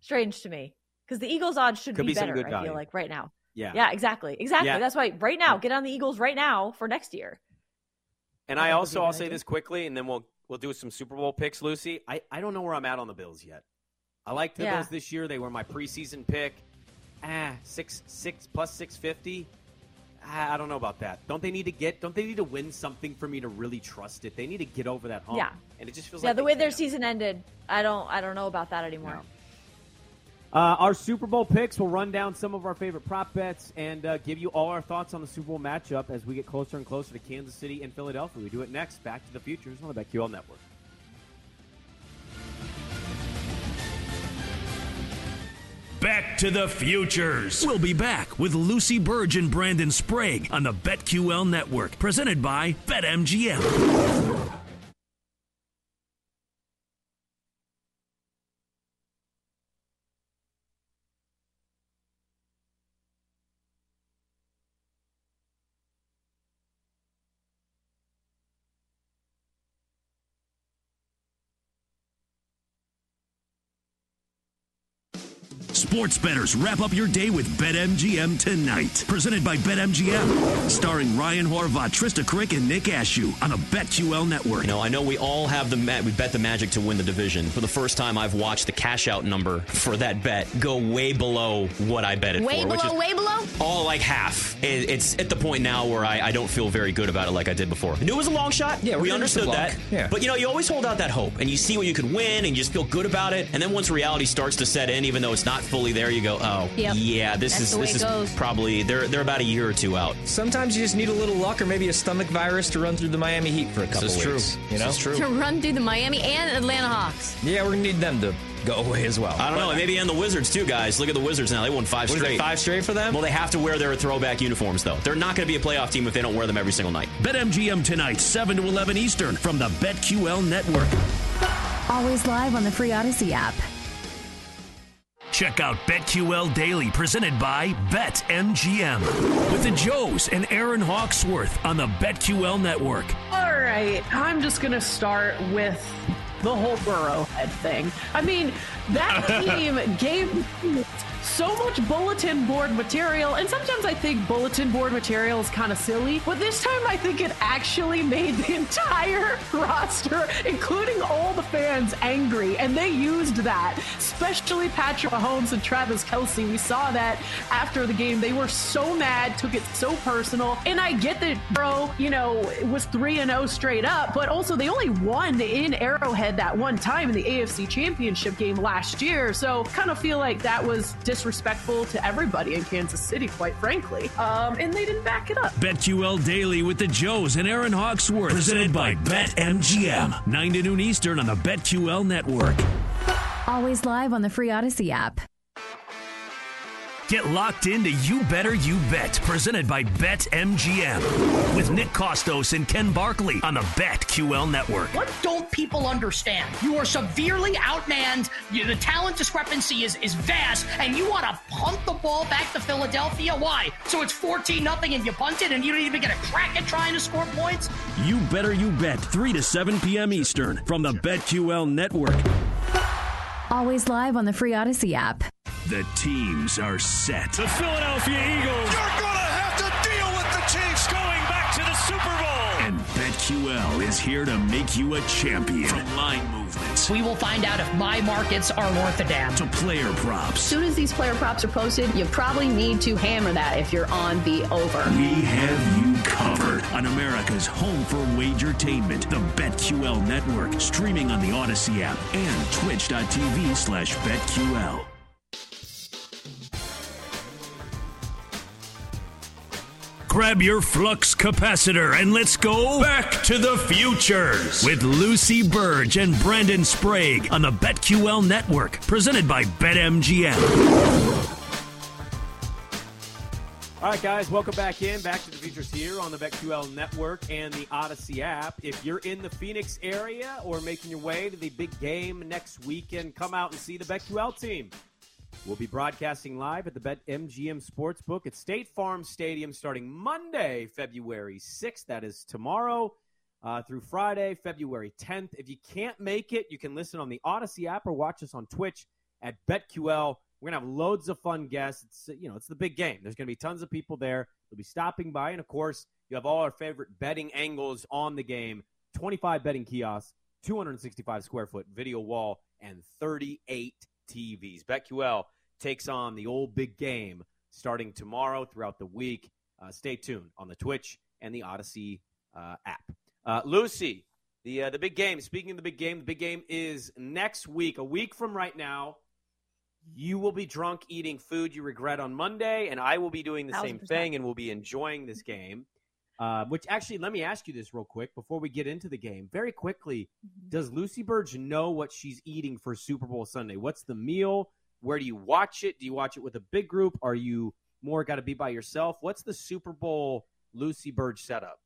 strange to me because the Eagles odds should Could be, be better. I value. feel like right now. Yeah. Yeah. Exactly. Exactly. Yeah. That's why right now get on the Eagles right now for next year. And I also I'll say this quickly, and then we'll we'll do some Super Bowl picks, Lucy. I, I don't know where I'm at on the Bills yet. I like the yeah. Bills this year. They were my preseason pick. Ah, six six plus six fifty. I don't know about that. Don't they need to get? Don't they need to win something for me to really trust it? They need to get over that hump. Yeah, and it just feels like. yeah. Like the way their season ended, I don't. I don't know about that anymore. No. Uh, our Super Bowl picks will run down some of our favorite prop bets and uh, give you all our thoughts on the Super Bowl matchup as we get closer and closer to Kansas City and Philadelphia. We do it next. Back to the Futures on the BetQL Network. Back to the Futures. We'll be back with Lucy Burge and Brandon Sprague on the BetQL Network, presented by BetMGM. Sports bettors wrap up your day with BetMGM tonight. Presented by BetMGM. Starring Ryan Horvath, Trista Crick, and Nick Ashooh on the BetQL network. You know, I know we all have the ma- we bet the Magic to win the division. For the first time, I've watched the cash out number for that bet go way below what I bet it way for. Way below, way below? All like half. It, it's at the point now where I, I, don't feel very good about it like I did before. I knew it was a long shot. Yeah, we understood that. Yeah. But you know, you always hold out that hope and you see what you could win and you just feel good about it. And then once reality starts to set in, even though it's not fully there, you go, oh, yep. yeah, this That's is this is goes. probably they're they're about a year or two out. Sometimes you just need a little luck or maybe a stomach virus to run through the Miami Heat for a couple this is weeks. True. You know, this is true. To run through the Miami and Atlanta Hawks. Yeah, we're gonna need them to go away as well. I don't but, know. Maybe and the Wizards too, guys. Look at the Wizards now. They won five straight. five straight for them. Well, they have to wear their throwback uniforms though. They're not going to be a playoff team if they don't wear them every single night. BetMGM tonight, seven to eleven Eastern, from the BetQL network. Always live on the free Odyssey app. Check out BetQL Daily presented by BetMGM with the Joes and Erin Hawksworth on the BetQL network. All right, I'm just going to start with the whole Burrowhead thing. I mean, that team gave so much bulletin board material, and sometimes I think bulletin board material is kind of silly, but this time I think it actually made the entire roster, including all the fans, angry, and they used that, especially Patrick Mahomes and Travis Kelce. We saw that after the game. They were so mad, took it so personal, and I get that, bro, you know, it was 3 and 0 straight up, but also they only won in Arrowhead that one time in the AFC Championship game last year, so kind of feel like that was disrespectful to everybody in Kansas City, quite frankly. Um, and they didn't back it up. BetQL Daily with the Joes and Erin Hawksworth. Presented by BetMGM. 9 to noon Eastern on the BetQL network. Always live on the free Odyssey app. Get locked into You Better You Bet, presented by BetMGM, with Nick Kostos and Ken Barkley on the BetQL network. What don't people understand? You are severely outmanned. You, the talent discrepancy is, is vast, and you want to punt the ball back to Philadelphia? Why? So it's 14 nothing and you punt it and you don't even get a crack at trying to score points? You Better You Bet, 3 to 7 p.m. Eastern from the BetQL network. Always live on the free Odyssey app. The teams are set. The Philadelphia Eagles. You're BetQL is here to make you a champion. From line movements. We will find out if my markets are worth a damn. To player props. As soon as these player props are posted, you probably need to hammer that if you're on the over. We have you covered on America's home for wagertainment, the BetQL network, streaming on the Odyssey app and twitch.tv slash BetQL. Grab your flux capacitor and let's go back to the futures with Lucy Burge and Brandon Sprague on the BetQL network, presented by BetMGM. All right, guys, welcome back in. Back to the futures here on the BetQL network and the Odyssey app. If you're in the Phoenix area or making your way to the big game next weekend, come out and see the BetQL team. We'll be broadcasting live at the Bet BetMGM Sportsbook at State Farm Stadium starting Monday, February 6th. That is tomorrow uh, through Friday, February 10th. If you can't make it, you can listen on the Odyssey app or watch us on Twitch at BetQL. We're gonna have loads of fun guests. It's you know it's the big game. There's gonna be tons of people there. They'll be stopping by, and of course, You have all our favorite betting angles on the game, 25 betting kiosks, 265 square foot video wall, and 38 TVs. BetQL takes on the old big game starting tomorrow throughout the week. Uh, stay tuned on the Twitch and the Odyssey uh, app. Uh, Lucy, the uh, the big game. Speaking of the big game, the big game is next week. A week from right now, you will be drunk eating food you regret on Monday, and I will be doing the same thing, and we'll be enjoying this game. Uh, which actually, let me ask you this real quick before we get into the game. Very quickly, mm-hmm. does Lucy Burge know what she's eating for Super Bowl Sunday? What's the meal? Where do you watch it? Do you watch it with a big group? Are you more got to be by yourself? What's the Super Bowl Lucy Burge setup?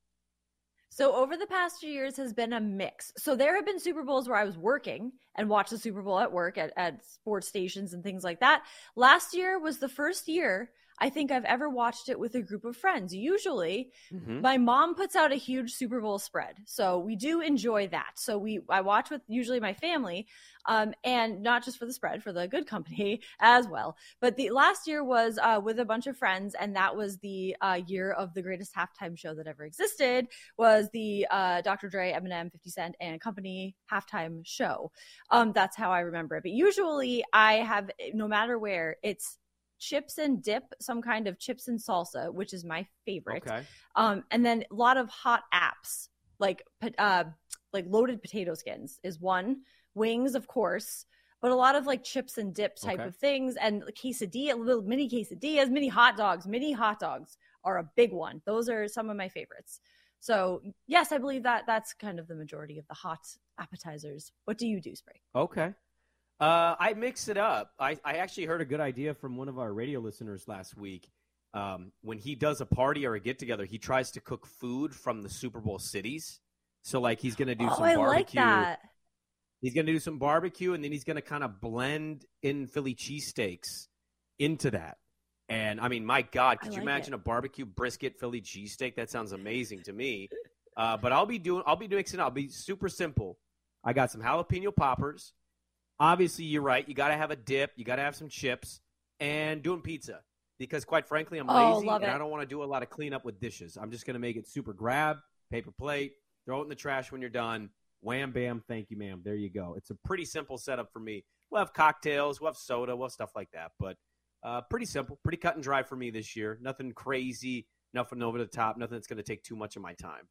So over the past few years has been a mix. So there have been Super Bowls where I was working and watched the Super Bowl at work at, at sports stations and things like that. Last year was the first year I think I've ever watched it with a group of friends. Usually, mm-hmm. my mom puts out a huge Super Bowl spread, so we do enjoy that. So we I watch with usually my family, um, and not just for the spread, for the good company as well. But the last year was uh, with a bunch of friends, and that was the uh, year of the greatest halftime show that ever existed. Was the uh, Dr. Dre, Eminem, 50 Cent, and Company halftime show. Um, that's how I remember it. But usually, I have no matter where it's chips and dip, some kind of chips and salsa, which is my favorite. Okay. Um, and then a lot of hot apps like uh, like loaded potato skins is one. Wings, of course, but a lot of like chips and dip type okay. of things, and quesadilla, little mini quesadillas, mini hot dogs, mini hot dogs are a big one. Those are some of my favorites. So yes, I believe that that's kind of the majority of the hot appetizers. What do you do, Spray? Okay. Uh, I mix it up. I, I actually heard a good idea from one of our radio listeners last week. Um, when he does a party or a get together, he tries to cook food from the Super Bowl cities. So, like, he's going to do oh, some I barbecue. Like that. He's going to do some barbecue, and then he's going to kind of blend in Philly cheesesteaks into that. And I mean, my God, could like you imagine it. a barbecue brisket Philly cheesesteak? That sounds amazing to me. Uh, but I'll be doing, I'll be mixing. I'll be super simple. I got some jalapeno poppers obviously you're right. You got to have a dip. You got to have some chips and doing pizza because quite frankly I'm oh, lazy and it. I don't want to do a lot of cleanup with dishes. I'm just going to make it super grab, paper plate, throw it in the trash when you're done. Wham bam, thank you ma'am. There you go. It's a pretty simple setup for me. We'll have cocktails, we'll have soda, we'll have stuff like that, but uh, pretty simple, pretty cut and dry for me this year. Nothing crazy, nothing over the top, nothing that's going to take too much of my time.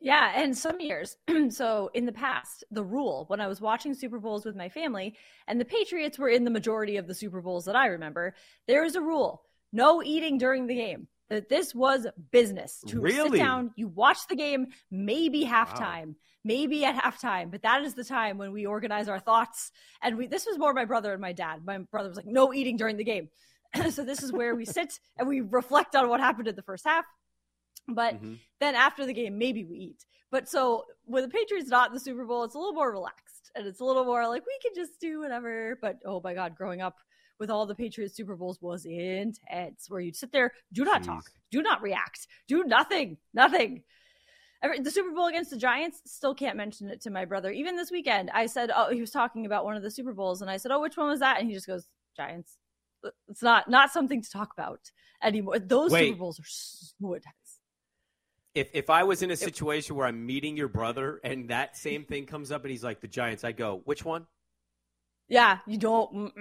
Yeah, and some years. so in the past, the rule when I was watching Super Bowls with my family, and the Patriots were in the majority of the Super Bowls that I remember, there is a rule: no eating during the game. That this was business. To really? sit down, you watch the game, maybe halftime, wow. maybe at halftime, but that is the time when we organize our thoughts. And we this was more my brother and my dad. My brother was like, no eating during the game. so this is where we sit and we reflect on what happened in the first half but mm-hmm. then after the game, maybe we eat. But so when the Patriots not in the Super Bowl, it's a little more relaxed and it's a little more like we can just do whatever. But oh my God, growing up with all the Patriots Super Bowls was intense, where you'd sit there, do not Jeez. talk, do not react, do nothing, nothing. The Super Bowl against the Giants, still can't mention it to my brother. Even this weekend, I said, oh, he was talking about one of the Super Bowls, and I said, oh, which one was that? And he just goes, Giants. It's not not something to talk about anymore. Those Wait. Super Bowls are so intense if if I was in a situation where I'm meeting your brother and that same thing comes up and he's like the Giants, I go, which one? Yeah, you don't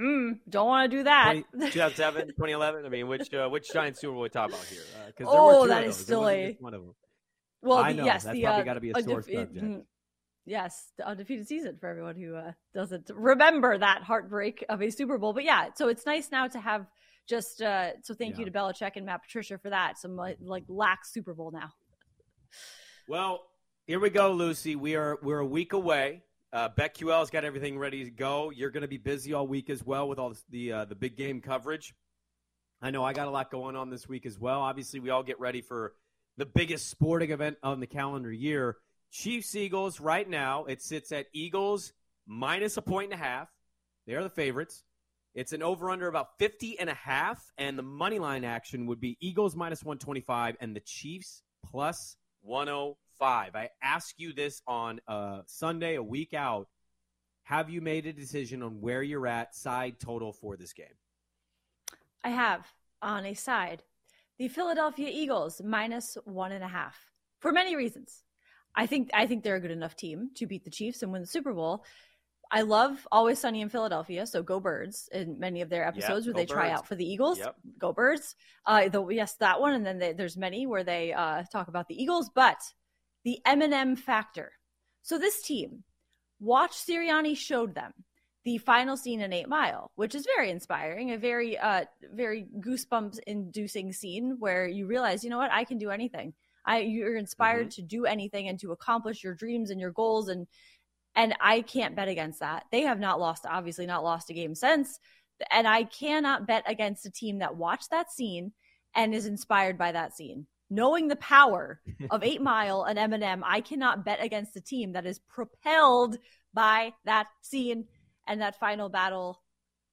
don't want to do that. 20, 2007, 2011. I mean, which uh, which Giants Super Bowl we talk about here? Uh, oh, that is silly. one of them. Well, I know yes, that's the, probably uh, got to be a sore undef- subject. Mm, yes, the undefeated season for everyone who uh, doesn't remember that heartbreak of a Super Bowl. But yeah, so it's nice now to have just uh, so thank yeah. you to Belichick and Matt Patricia for that. Some like lax Super Bowl now. Well, here we go, Lucy. We are we're a week away. Uh, BetQL's got everything ready to go. You're going to be busy all week as well with all the uh, the big game coverage. I know I got a lot going on this week as well. Obviously, we all get ready for the biggest sporting event on the calendar year. Chiefs Eagles right now it sits at Eagles minus a point and a half. They are the favorites. It's an over under about 50 and a half and the money line action would be Eagles minus 125 and the Chiefs plus 105. I ask you this on a Sunday, a week out. Have you made a decision on where you're at side total for this game? I have on a side. the Philadelphia Eagles minus one and a half for many reasons. I think I think they're a good enough team to beat the Chiefs and win the Super Bowl. I love Always Sunny in Philadelphia, so go Birds in many of their episodes Yep, where they try out for the Eagles. Yep. Go Birds. Uh, the, yes, that one, and then they, there's many where they uh, talk about the Eagles, but the Eminem factor. So this team, Watch Sirianni showed them the final scene in Eight Mile, which is very inspiring, a very, uh, very goosebumps inducing scene where you realize, you know what, I can do anything. I you're inspired to do anything and to accomplish your dreams and your goals and and I can't bet against that. They have not lost, obviously not lost a game since, and I cannot bet against a team that watched that scene and is inspired by that scene. Knowing the power of Eight Mile and Eminem, I cannot bet against a team that is propelled by that scene and that final battle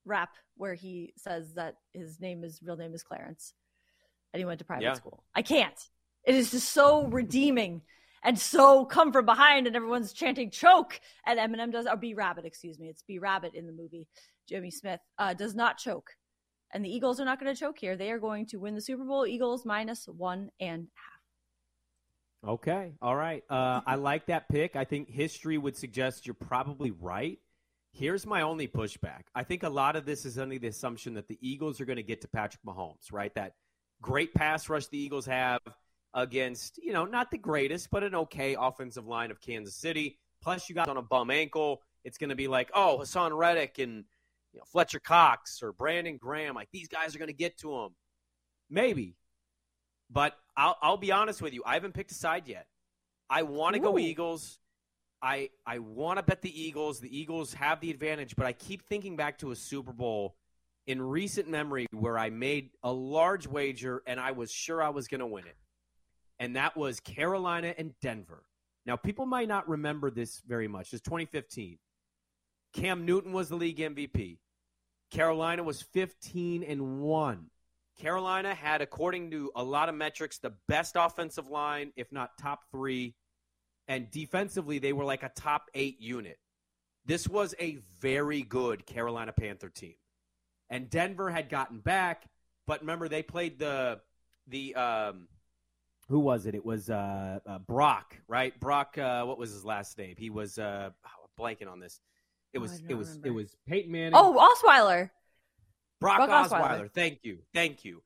rap where he says that his name is real name is Clarence and he went to private Yeah. school. I can't. It is just so redeeming and so come from behind and everyone's chanting choke and Eminem does or b rabbit, excuse me. It's b rabbit in the movie. Jimmy Smith uh, does not choke. And the Eagles are not going to choke here. They are going to win the Super Bowl. Eagles minus one and Okay. All right. Uh, I like that pick. I think history would suggest you're probably right. Here's my only pushback. I think a lot of this is under the assumption that the Eagles are going to get to Patrick Mahomes, right? That great pass rush the Eagles have against, you know, not the greatest, but an okay offensive line of Kansas City. Plus, you got on a bum ankle. It's going to be like, oh, Haason Reddick and you know, Fletcher Cox or Brandon Graham. Like these guys are going to get to him. Maybe, but I'll, I'll be honest with you. I haven't picked a side yet. I want to go Eagles. I I want to bet the Eagles. The Eagles have the advantage, but I keep thinking back to a Super Bowl in recent memory where I made a large wager and I was sure I was going to win it. And that was Carolina and Denver. Now, people might not remember this very much. It's 2015. Cam Newton was the league MVP. Carolina was 15 and 1. Carolina had, according to a lot of metrics, the best offensive line, if not top three. And defensively, they were like a top eight unit. This was a very good Carolina Panther team. And Denver had gotten back, but remember they played the the um who was it? It was uh, uh Brock, right? Brock uh what was his last name? He was uh oh, blanking on this. It Oh, was I it was remember. it was Peyton Manning. Oh, Osweiler. Brock, Brock Osweiler. Osweiler. Thank you. Thank you.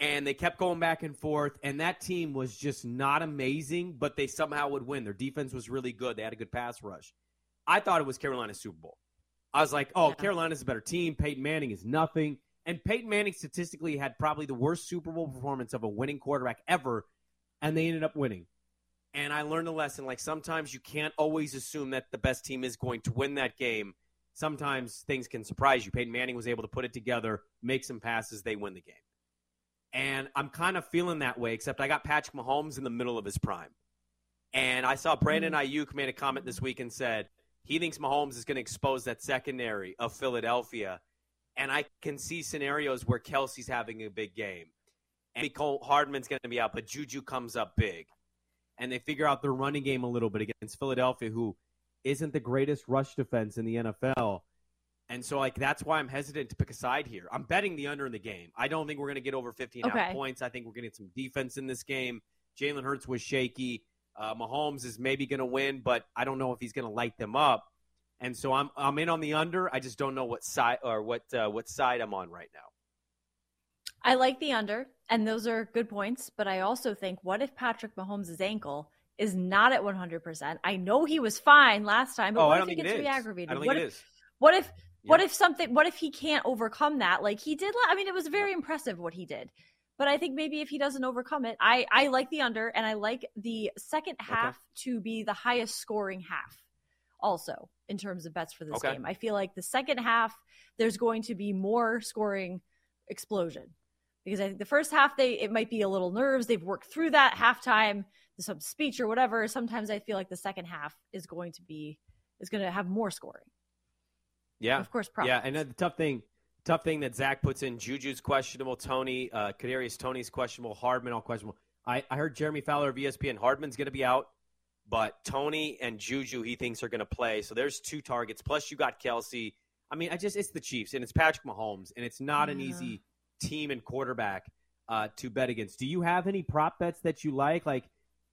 And they kept going back and forth, and that team was just not amazing, but they somehow would win. Their defense was really good. They had a good pass rush. I thought it was Carolina's Super Bowl. I was like, oh, Carolina's a better team. Peyton Manning is nothing. And Peyton Manning statistically had probably the worst Super Bowl performance of a winning quarterback ever, and they ended up winning. And I learned a lesson. Like sometimes you can't always assume that the best team is going to win that game. Sometimes things can surprise you. Peyton Manning was able to put it together, make some passes, they win the game. And I'm kind of feeling that way, except I got Patrick Mahomes in the middle of his prime. And I saw Brandon mm-hmm. Aiyuk made a comment this week and said he thinks Mahomes is going to expose that secondary of Philadelphia. And I can see scenarios where Kelce's having a big game. And Cole Hardman's going to be out, but Juju comes up big. And they figure out their running game a little bit against Philadelphia, who isn't the greatest rush defense in the NFL. And so, like, that's why I'm hesitant to pick a side here. I'm betting the under in the game. I don't think we're going to get over 15 and a half Okay. points. I think we're going to get some defense in this game. Jalen Hurts was shaky. Uh, Mahomes is maybe going to win, but I don't know if he's going to light them up. And so I'm I'm in on the under. I just don't know what side or what uh, what side I'm on right now. I like the under, and those are good points. But I also think, what if Patrick Mahomes' ankle is not at 100%? I know he was fine last time, but Oh, what I if he gets re-aggravated? I don't what think it if, is. What if what if something? What if he can't overcome that? Like he did. I mean, it was very impressive what he did. But I think maybe if he doesn't overcome it, I I like the under, and I like the second half to be the highest scoring half. Also, in terms of bets for this Okay. game, I feel like the second half there's going to be more scoring explosion because I think the first half they it might be a little nerves. They've worked through that halftime, some speech or whatever. Sometimes I feel like the second half is going to be is going to have more scoring. Yeah, Of course, Yeah, and the tough thing, tough thing that Zach puts in: Juju's questionable, Toney, uh, Kadarius Toney's questionable, Hardman all questionable. I, I heard Jeremy Fowler of ESPN. Hardman's going to be out, but Toney and Juju he thinks are going to play. So there's two targets. Plus you got Kelce. I mean, I just it's the Chiefs and it's Patrick Mahomes, and it's not an easy team and quarterback. uh, to bet against. Do you have any prop bets that you like? Like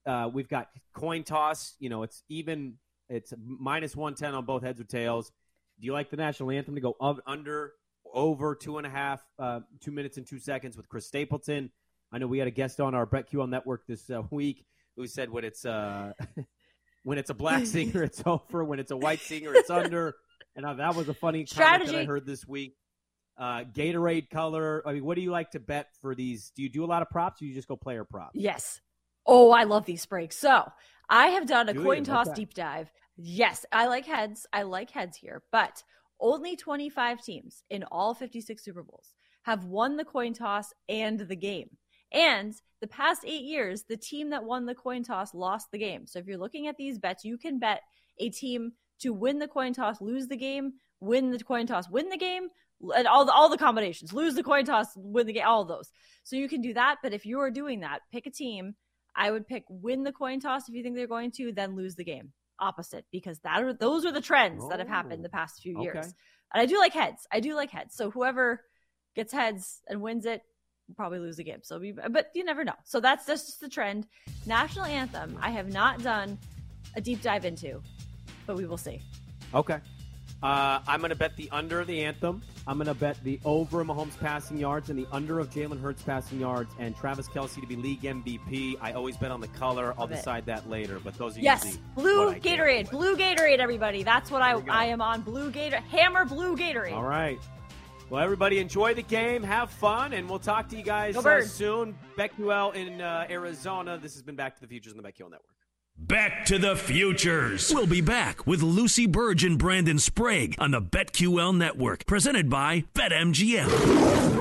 uh, we've got coin toss. You know, it's even. It's minus one ten on both heads or tails. Do you like the national anthem to go under, over two and a half, uh, two minutes and two seconds with Chris Stapleton? I know we had a guest on our BetQL network this uh, week who said when it's uh, when it's a black singer, it's over. When it's a white singer, it's under. And uh, that was a funny Strategy. comment that I heard this week. Uh, Gatorade color. I mean, what do you like to bet for these? Do you do a lot of props or you just go player props? Yes. Oh, I love these breaks. So I have done a coin toss Okay. deep dive. Yes, I like heads. I like heads here, but only 25 teams in all 56 Super Bowls have won the coin toss and the game. And the past eight years, the team that won the coin toss lost the game. So if you're looking at these bets, you can bet a team to win the coin toss, lose the game, win the coin toss, win the game, and all the all the combinations, lose the coin toss, win the game, all of those. So you can do that. But if you are doing that, pick a team. I would pick win the coin toss if you think they're going to, then lose the game. Opposite, because that are those are the trends that have happened the oh, past few years. And I do like heads. I do like heads. So whoever gets heads and wins it will probably lose the game. So, we, but you never know. So that's that's just the trend. National anthem. I have not done a deep dive into, but we will see. Okay. Uh, I'm going to bet the under of the anthem. I'm going to bet the over of Mahomes passing yards and the under of Jalen Hurts passing yards and Travis Kelce to be league MVP. I always bet on the color. I'll decide that later, but those are Yes, blue what I get. Gatorade, blue Gatorade, everybody. That's what I. I am on. Blue Gator, hammer blue Gatorade. All right. Well, everybody enjoy the game, have fun, and we'll talk to you guys uh, soon. BetQL in uh, Arizona. This has been Back to the Futures on the BetQL Network. Back to the Futures. We'll be back with Lucy Burge and Brandon Sprague on the BetQL Network, presented by BetMGM.